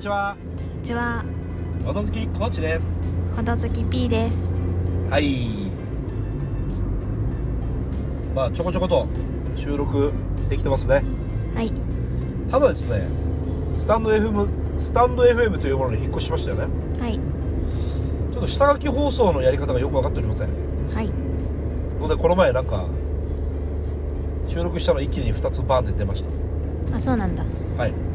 にちは。こんにちは、和田好きコーチです。ほどずき P です。はい。まあちょこちょこと収録できてますね。はい、ただですねスタンド FM スタンド FM というものに引っ越しましたよね。はい、ちょっと下書き放送のやり方がよく分かっておりません。はい、のでこの前なんか収録したの一気に2つバーンって出ましあ、そうなんだ。たはい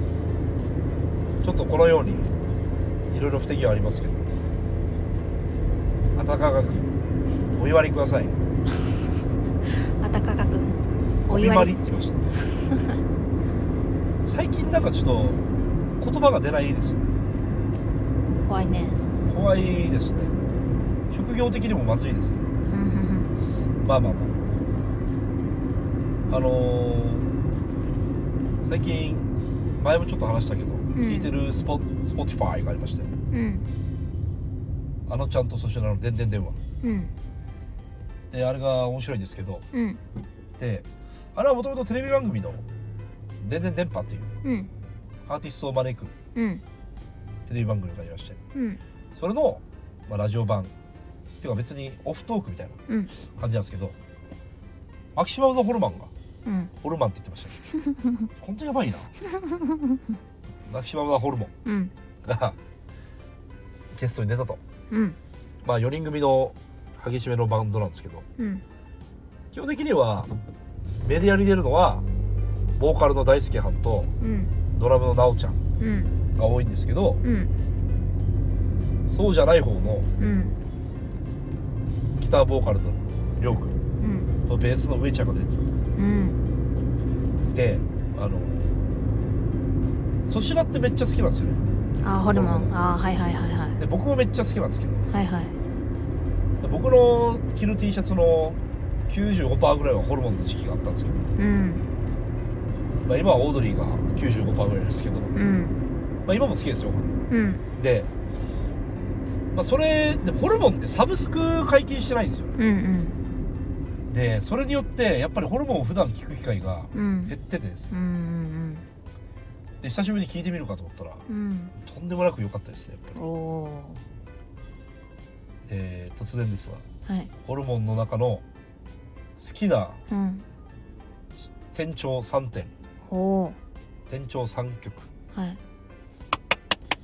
ちょっとこのようにいろいろ不手際ありますけど温かくお祝いください 暖かく。おお祝祝い。いって言いました 最近なんかちょっと言葉が出ないですね怖いね。怖いですね職業的にもまずいですねまあまあまああのー最近前もちょっと話したけど、聞いてるスポ Spotify がありまして。うん、あのちゃんと粗品あの「でんでん電波。うん、」であれが面白いんですけど。うん、であれはもともとテレビ番組の「でんでん電波」っていう。うん、アーティストを招く。うん、テレビ番組がいらっしゃるうん、それの、まあ、ラジオ版。っていうか別にオフトークみたいなうん、感じなんですけど。マキシマム・ザ・ホルマンがうん、ホルマンって言ってました 本当やばいなマキシマム・ザ・ホルモンうん、がゲストに出たと。うん、まあ4人組の激しめのバンドなんですけど。うん、基本的にはメディアに出るのはボーカルの大輔はんとうん、ドラムのなおちゃんうん、が多いんですけどうん、そうじゃない方のうん、ギターボーカルのりょうくんうん、とベースの上ちゃんが出てた。うん。であの粗品ってめっちゃ好きなんですよね。あ、ホルモン。あ、はいはいはいはい。で僕もめっちゃ好きなんですけど。はいはい。僕の着る T シャツの95%ぐらいはホルモンの時期があったんですけど、うん、まあ、今はオードリーが95%ぐらいですけど、うん、まあ、今も好きですよ。うん、で、まあ、それでホルモンってサブスク解禁してないんですよ。うん、うん、でそれによってやっぱりホルモンを普段聞く機会がうん。減っててですね。うん、うん、で久しぶりに聞いてみるかと思ったらうん、とんでもなく良かったですねやっぱりで突然ですがー。はい。ホルモンの中の好きなうん、店長3点ほ店長3曲う。はい。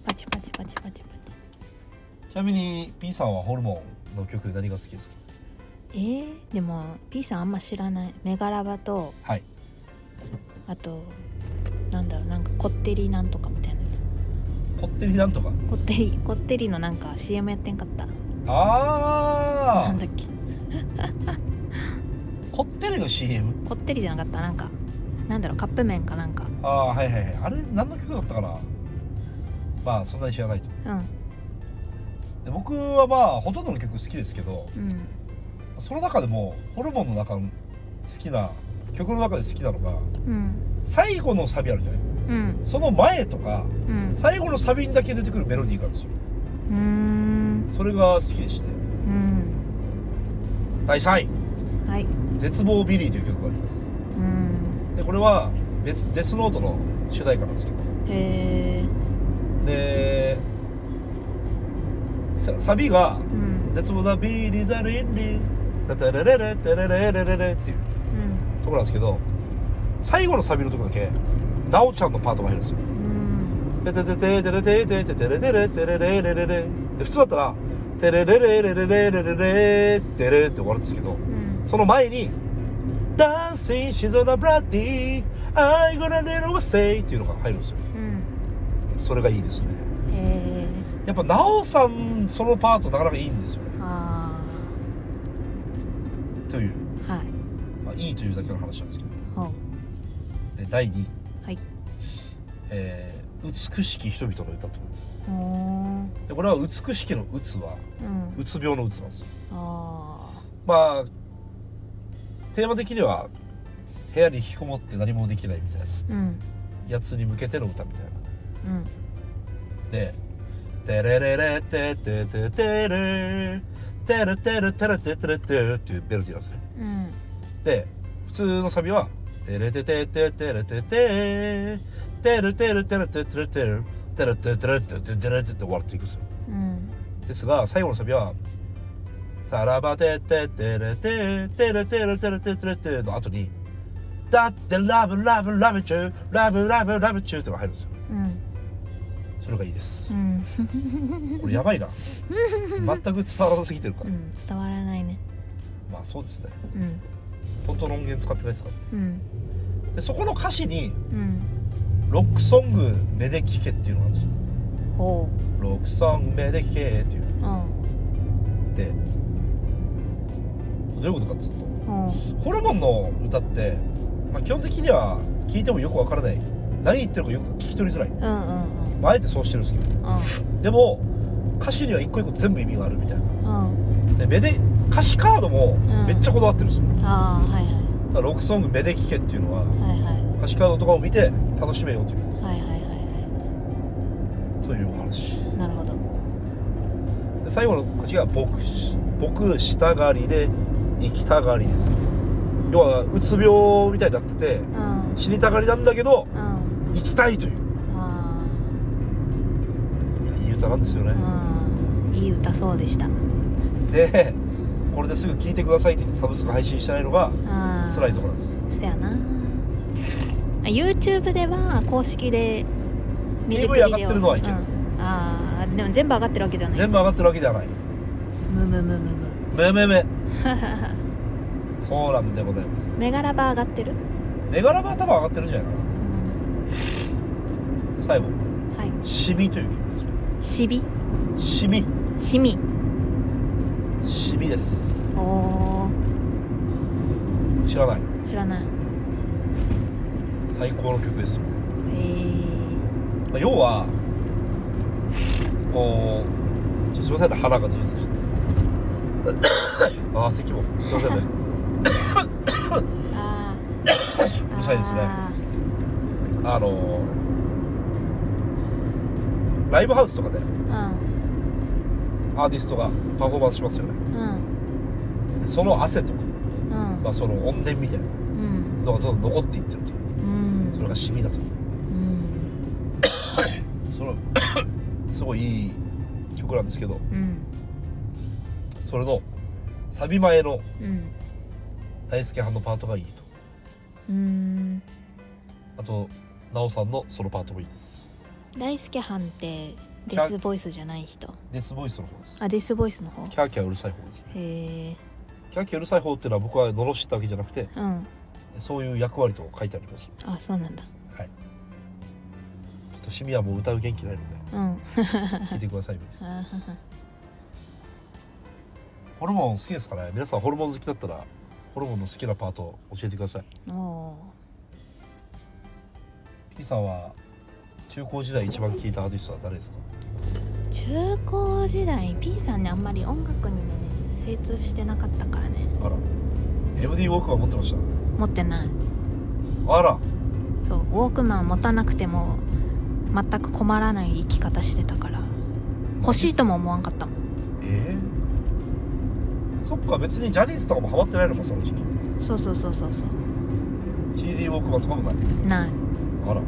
パチパチパチパチパチ。ちなみに P さんはホルモンの曲で何が好きですか？えー、でも P さんあんま知らないメガラバとはいあとなんだろうなんかこってりなんとかみたいなやつ。こってりなんとか？こってりこってりのなんか CM やってんかった。ああなんだっけ。こってりの CM こってりじゃなかった。なんかなんだろうカップ麺かなんか。ああはいはいはい。あれ何の曲だったかな？まあそんなに知らないと。うん。で僕はまあほとんどの曲好きですけどうん。その中でもホルモンの中の好きな曲の中で好きなのがうん。最後のサビあるじゃない？うん。その前とかうん。最後のサビにだけ出てくるメロディーがあるんですよ。うーん。それが好きでして。うん。第3位。はい「絶望ビリー」という曲があります。うん。でこれは別デスノートの主題歌なんですけど。へえでさサビがうん「絶望だビリーザリンリンタタレレレテレレレレレ」っていううん。ところなんですけど最後のサビのとこだけナヲちゃんのパートが入るんですよ。うん。テテテテテレテテテテレテレテレレレレレで普通だったらテレレレレレレレレレテレって終わるんですけどうんその前に「Dancing she's on a bloody I gonna let her say」っていうのが入るんですようんそれがいいですねやっぱなおさんそのパートなかなかいいんですよねあという、あはいまあ、いいというだけの話なんですけど第2位、はい。えー美しき人々の歌と。ほでこれは美しきの「うつ」はーうつ病の「うつ」なんですよ。あまあテーマ的には部屋に引きこもって何もできないみたいなあうん。やつに向けての歌みたいな。うん。で「テレレレテテテテレテレテレテレテテレテ」っていうベルディなんですね。うん。で普通のサビは「テレテテテテレテテテレテレテレテテレテレテレテテレテレテレテレって終わっていくんですようんですが最後のサビは「さらばてててれててれてれてれててれて」の後に「だってラブラブラブチューラブラブラブチュー」ってのが入るんですようんそれがいいですうんこれやばいな全く伝わらなすぎてるから、うん伝わらないねまあそうですねうん本当の音源使ってないですか？うん。らでそこの歌詞にうん。ロックソング目で聴けっていうのがあるんですよ。ほロックソング目で聴けっていう。ううん。でどういうことかっつうとうん。ホルモンの歌って、まあ、基本的には聞いてもよくわからない。何言ってるかよく聞き取りづらい、うんうんうん。まあ、あえてそうしてるんですけど。でも歌詞には一個一個全部意味があるみたいな。うん。うんで目で歌詞カードもん。めっちゃこだわってるんですよ、ああはいはい。だロックソング目で聴けっていうのははいはい。歌詞カードとかを見て楽しめようという。はいはいはいはというお話。いなるほど。で最後の歌詞が僕し僕したがりで生きたがりです。要はうつ病みたいになっててうん。死にたがりなんだけどうん。生きたいという。あいやいい歌なんですよね。あうん。いい歌そうでした。でこれですぐ聴いてくださいって言ってサブスク配信してないのが辛いところなんです。そやな。あ YouTube では公式で PV 上がってるのはいける。うん。ああでも全部上がってるわけではない。全部上がってるわけではない。むむむむむ。めめめ。そうなんでございます。メガラバ上がってる？メガラバー多分上がってるんじゃないかうん。な最後。はい「シミ」という曲です。シビ。シミ。シミシミです。おー。知らない。知らない。最高の曲です。よ、えまあ、要はこうちょすいませんね鼻がズルズル。し てああ咳も。すいませんね。うるさいですね。ああのライブハウスとかでーアーティストがパフォーマンスしますよね。うんその汗とか、うん。まあ、その怨念みたいな。うん。のがどんどん残っていってるとう。ん。それがシミだと。うん。その すごいいい曲なんですけど。うん。それのサビ前のうん。大輔派のパートがいいと。うん。あと奈緒さんのソロパートもいいです。大輔藩ってデスボイスじゃない人。デスボイスの方です。あデスボイスの方。キャーキャーうるさい方ですね。へえキャーキャーうるさい方っていうのは僕は罵ったわけじゃなくてうん。そういう役割と書いてあります。あそうなんだ。はい。ちょっとシミはもう歌う元気ないのでうん。聞いてください皆さんホルモン好きですかね？皆さんホルモン好きだったらホルモンの好きなパート教えてください。おお P さんは中高時代一番聴いたアーティストは誰ですか？中高時代 P さんねあんまり音楽にね精通してなかったからね。あら。MD ウォークマン持ってまし持ってない。たあら。そうウォークマン持たなくても全く困らない生き方してたから。欲しいとも思わんかったもん。ええそっか別にジャニーズとかもハマってないのかその時期。そうそうそうそうそう。CD ウォークマンとかもない。ない。あら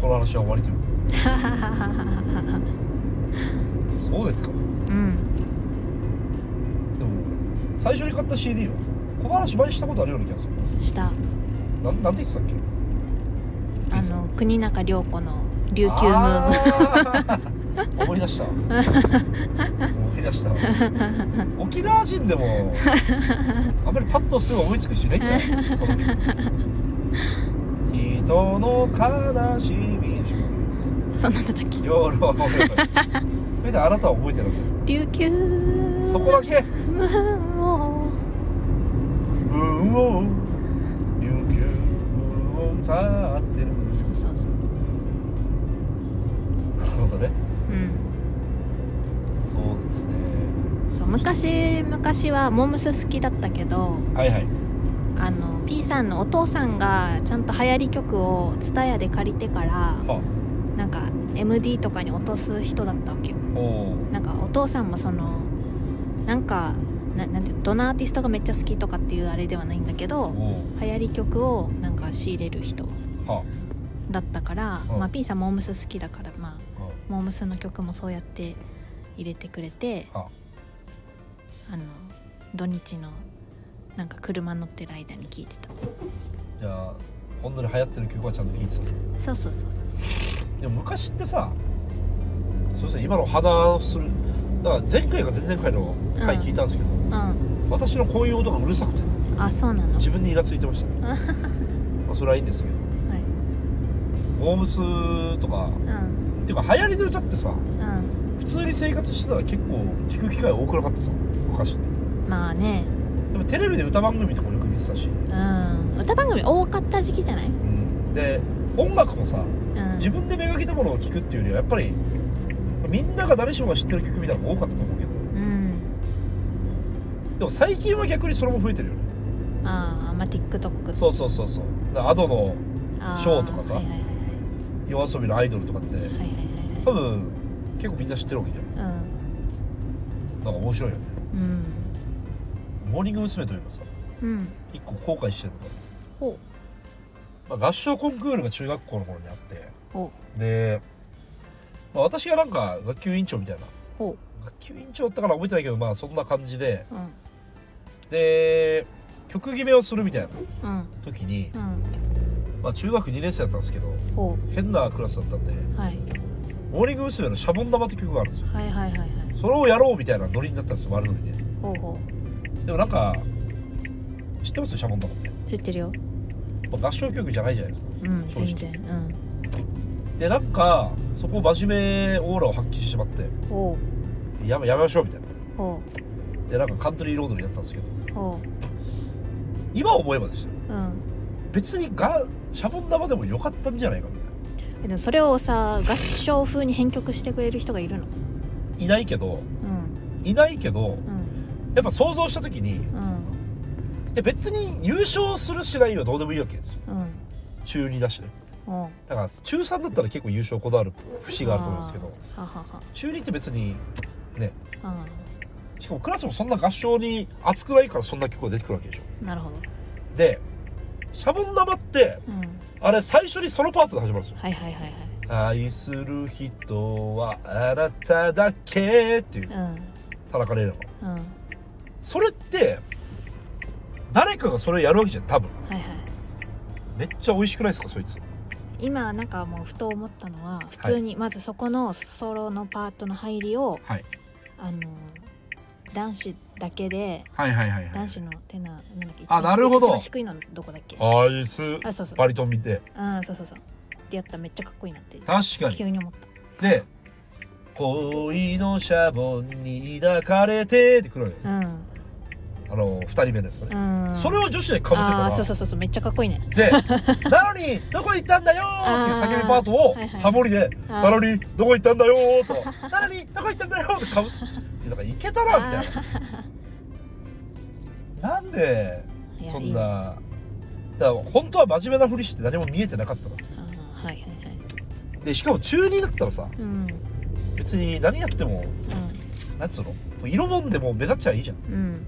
この話は終わりという。そうですか。うん。でも最初に買った CD はこの話前にしたことあるような気がする。した。ななんなんて言ってたっけ？あの国中涼子の琉球ムーあー。思い出した。思い出した。沖縄人でも あんまりパッとすぐ思いつく人いないんじゃない？その曲人の悲しみそんなんだったっけ？夜はそれであなたは覚えてなさい琉球。そこだけムーンを運を琉球を歌ってるそうそうそうそうだねうんそうですねそう昔昔はモームス好きだったけどはいはいあの P さんのお父さんがちゃんと流行り曲を TSUTAYA で借りてからはなんか MD とかに落とす人だったわけよ。なんかお父さんもそのなんかななんていうのどのアーティストがめっちゃ好きとかっていうあれではないんだけどお流行り曲をなんか仕入れる人は。だったから、うん。まあ、P さんモームス好きだから、まあ、うん。モームスの曲もそうやって入れてくれてああの土日のなんか車乗ってる間に聴いてた。じゃあ本当に流行ってる曲はちゃんと聴いてたそうそうそうそう。でも昔ってさそうですね今の肌するだから前回か前々回の回聞いたんですけど、うん。私のこういう音がうるさくて。あそうなの？自分にイラついてました。ね まあそれはいいんですけど。はい。モームスとかうん。っていうか流行りの歌ってさうん。普通に生活してたら結構聞く機会多くなかったさ昔って。まあねテレビで歌番組とかもよく見てたし、うん。歌番組多かった時期じゃない？うん、で音楽もさうん。自分でめがけたものを聴くっていうよりはやっぱりみんなが誰しもが知ってる曲みたいなのが多かったと思うけど。うん。でも最近は逆にそれも増えてるよね。ああまあ TikTok そうそうそうそう。だからアドのあーショーとかさはいはいはい夜遊びのアイドルとかってはいはいはい多分結構みんな知ってるわけじゃん。はいなんか面白いよね。うんモーニング娘。といえばさうん。うん一個後悔してるの。ほが、まあ、合唱コンクールが中学校の頃にあって。う。ほで、まあ、私がなんか学級委員長みたいな。う。ほ学級委員長だったかな覚えてないけどまあそんな感じで。ううん。で曲決めをするみたいな。うん。時に、うん。まあ、中学2年生だったんですけどほ変なクラスだったんでうはい。モーニング娘。の「シャボン玉」って曲があるんですよ。はいはいはいはい。それをやろうみたいなノリになったんですよ悪ノリで。ほうほでもなんか知ってます？シャボン玉。って、う知ってるよ。まあ合唱曲じゃないじゃないですか。うん全然。うん。でなんかそこ真面目オーラを発揮してしまってほやめやめましょうみたいな。う。ほでなんかカントリーロードになったんですけど。う。ほ今思えばですよ。ううん。別にがシャボン玉でもよかったんじゃないかみたいえでもそれをさ合唱風に編曲してくれる人がいるの？ないないけどうん。いないけどうんやっぱ想像した時にいうん。や別に優勝するしないはどうでもいいわけですよ。うん。中2だしね。おうだから中3だったら結構優勝こだわる節があると思うんですけど。中2って別にねあしかもクラスもそんな合唱に熱くないからそんな曲が出てくるわけでしょ。ーなるほど。でシャボン玉ってうん。あれ最初にそのパートで始まるんですよ。はいはいはいはい。愛する人はあなただけっていう。うん。田中玲奈がうんそれって誰かがそれやるわけじゃん多分。はいはい。めっちゃ美味しくないですかそいつ。今なんかもうふと思ったのは普通にまずそこのソロのパートの入りをはい。あの男子だけではいはいはい男子のテナーなんだっけあなるほど。一番低いのどこだっけ？アイスあそうそう。バリトン見て。うんそうそうそう。ってやった。らめっちゃかっこいいなって確かに。急に思った。で恋のシャボンに抱かれてってくるわけですうんあの二人目のやつがね、うん。それを女子でかぶせたらそうそうそうそうめっちゃかっこいいね。で「なのにどこ行ったんだよ!」っていう叫びパートをハモリで「あー。なのにどこ行ったんだよ!」と「なのにどこ行ったんだよ!」ってかぶせだからいけたなみたいな。なんでそんなだから本当は真面目なふりして何も見えてなかったの。はいはいはい。でしかも中2だったらさうん。別に何やってもなんつうの？色もんでも目立っちゃいいじゃん。うん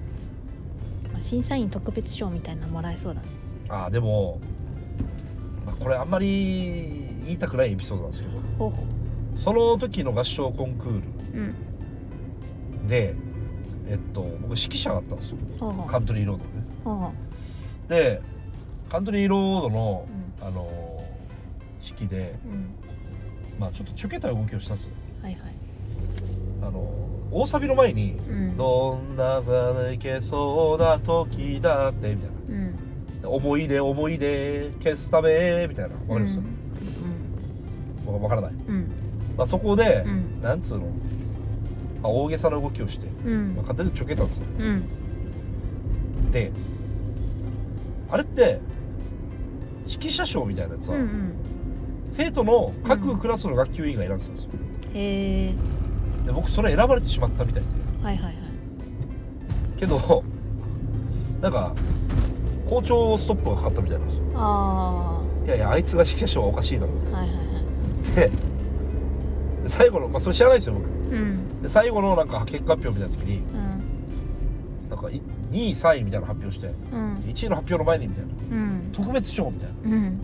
審査員特別賞みたいなのもらえそうだね。ああでも、まあ、これあんまり言いたくないエピソードなんですけど。ほうほその時の合唱コンクーううん。ルでえっと僕指揮者だったんですよ。ほうほう。カントリーロードでね。ほうほう。でカントリーロードの、うあの指揮で、うん。まあ、ちょっとちょけた動きをしたんですよ。はいはい。あの大サビの前にうん。どんな場でいけそうな時だってみたいうん。な思い出思い出消すためみたいな。わかります、わわからない、うん。まあ、そこで、うん。なんつうの、まあ、大げさな動きをして、うん。まあ、勝手にちょけたんですよ。うん。であれって指揮者賞みたいなやつは、生徒の各クラスの学級委員が選んでたんですよ。へえで僕それ選ばれてしまったみたいで。はいはいはい。けどなんか校長ストップがかかったみたいなんですよ。あいやいやあいつが指揮者賞はおかしいだろ。うあはいはいはい。で最後のまあそれ知らないですよ僕。うん。で最後のなんか結果発表みたいな時にうん。なんかい2位3位みたいなの発表してうん。1位の発表の前にみたいな。うん。特別賞みたいな。うん。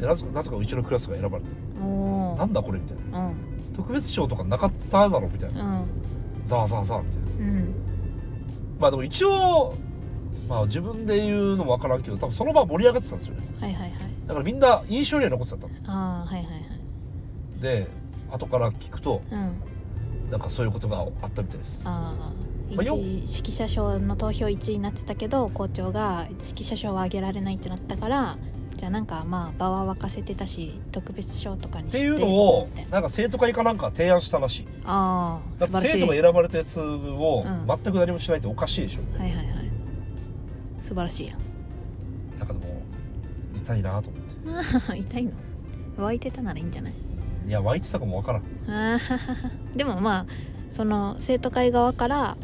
でなぜかなぜかうちのクラスが選ばれて。おおなんだこれみたいな。うん特別賞とかなかっただろみたいな。うん。ざわざわざわみたいな。うん。まあでも一応まあ自分で言うのも分からんけど多分その場は盛り上がってたんですよね。はいはいはい。だからみんな印象には残ってたの。ああはいはいはい。で後から聞くとうん。なんかそういうことがあったみたいです。ああまあよ1位指揮者賞の投票1位になってたけど校長が指揮者賞はあげられないってなったからじゃあなんかまあ場は沸かせてたし特別賞とかにしてっていうのをななんか生徒会かなんか提案したらしい。ああ生徒が選ばれたやつをうん。全く何もしないっておかしいでしょ、はいはいはい。素晴らしいやなんかでも痛いなと思って。痛いの？湧いてたならいいんじゃない？いや湧いてたかもわからん。でもまあその生徒会側から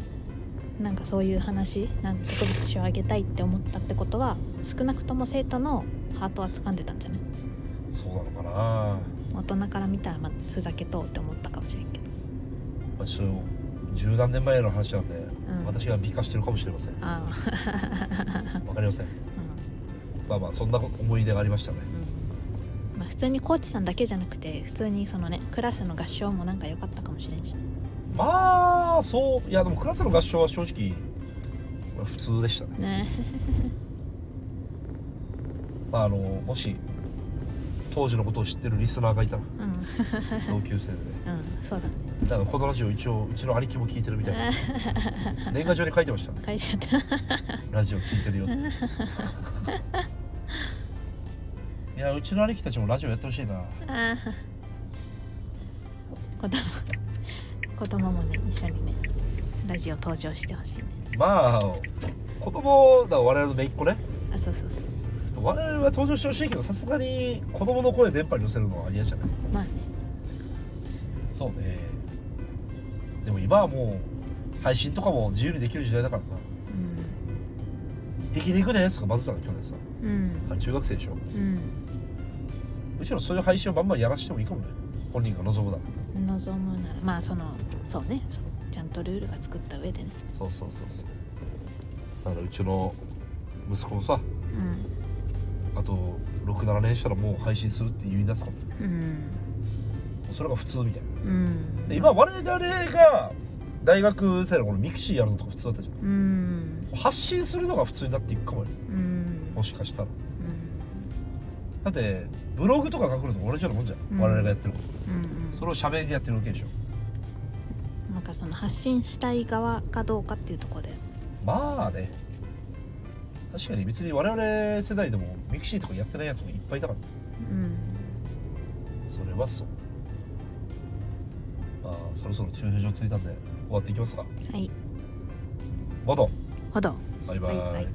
なんかそういう話なんか特別賞あげたいって思ったってことは少なくとも生徒のハートは掴んでたんじゃない？そうなのかな、ま大人から見たら、まあ、ふざけとうって思ったかもしれんけど。あ、ち十何年前の話なんで、ん。私が美化してるかもしれません。わかりません。うまあまあそんな思い出がありましたね。ん、うん。まあ、普通にコーチさんだけじゃなくて普通にそのねクラスの合唱もなんか良かったかもしれんし。まあそう。いやでもクラスの合唱は正直まあ普通でしたね。ね。まああのもし当時のことを知ってるリスナーがいたらうん。同級生でね。うんそうだね。なんかこのラジオ一応うちの兄貴も聞いてるみたいな。年賀状に書いてました。ね書いてあった。ラジオ聞いてるよって。いやうちの兄貴たちもラジオやってほしいな。ああ子供子供もね一緒にねラジオ登場してほしいね。まあ子供だ我々の姪っ子ね。あそうそうそう我々は登場してほしいけどさすがに子供の声電波に乗せるのは嫌じゃない？まあね。そうね。でも今はもう配信とかも自由にできる時代だからな「平気で行くね」とかバズったの去年さ。うん。うんあれ中学生でしょ？うん。むしろそういう配信をバンバンやらしてもいいかもね。本人が望むなら。望むなら。まあそのそうね。そうちゃんとルールが作った上でね。そうそうそうそう。だからうちの息子もさうんあと67年したらもう配信するって言い出すかも。うん。それが普通みたいな。うん。で今我々が大学生の頃 mixi やるのとか普通だったじゃうん。ん発信するのが普通になっていくかもよ。うん。もしかしたら。うん。だってブログとか書くのと同じようなもんじゃん、うん。我々がやってること。うんそれを喋りでやってるわけでしょ。うんなんかその発信したい側かどうかっていうところで。まあね確かに別に我々世代でも mixi とかやってないやつもいっぱいいたからうん。それはそう。まあそろそろ駐車場着いたんで終わっていきますか。はい。ほどバイバイ、バイバイ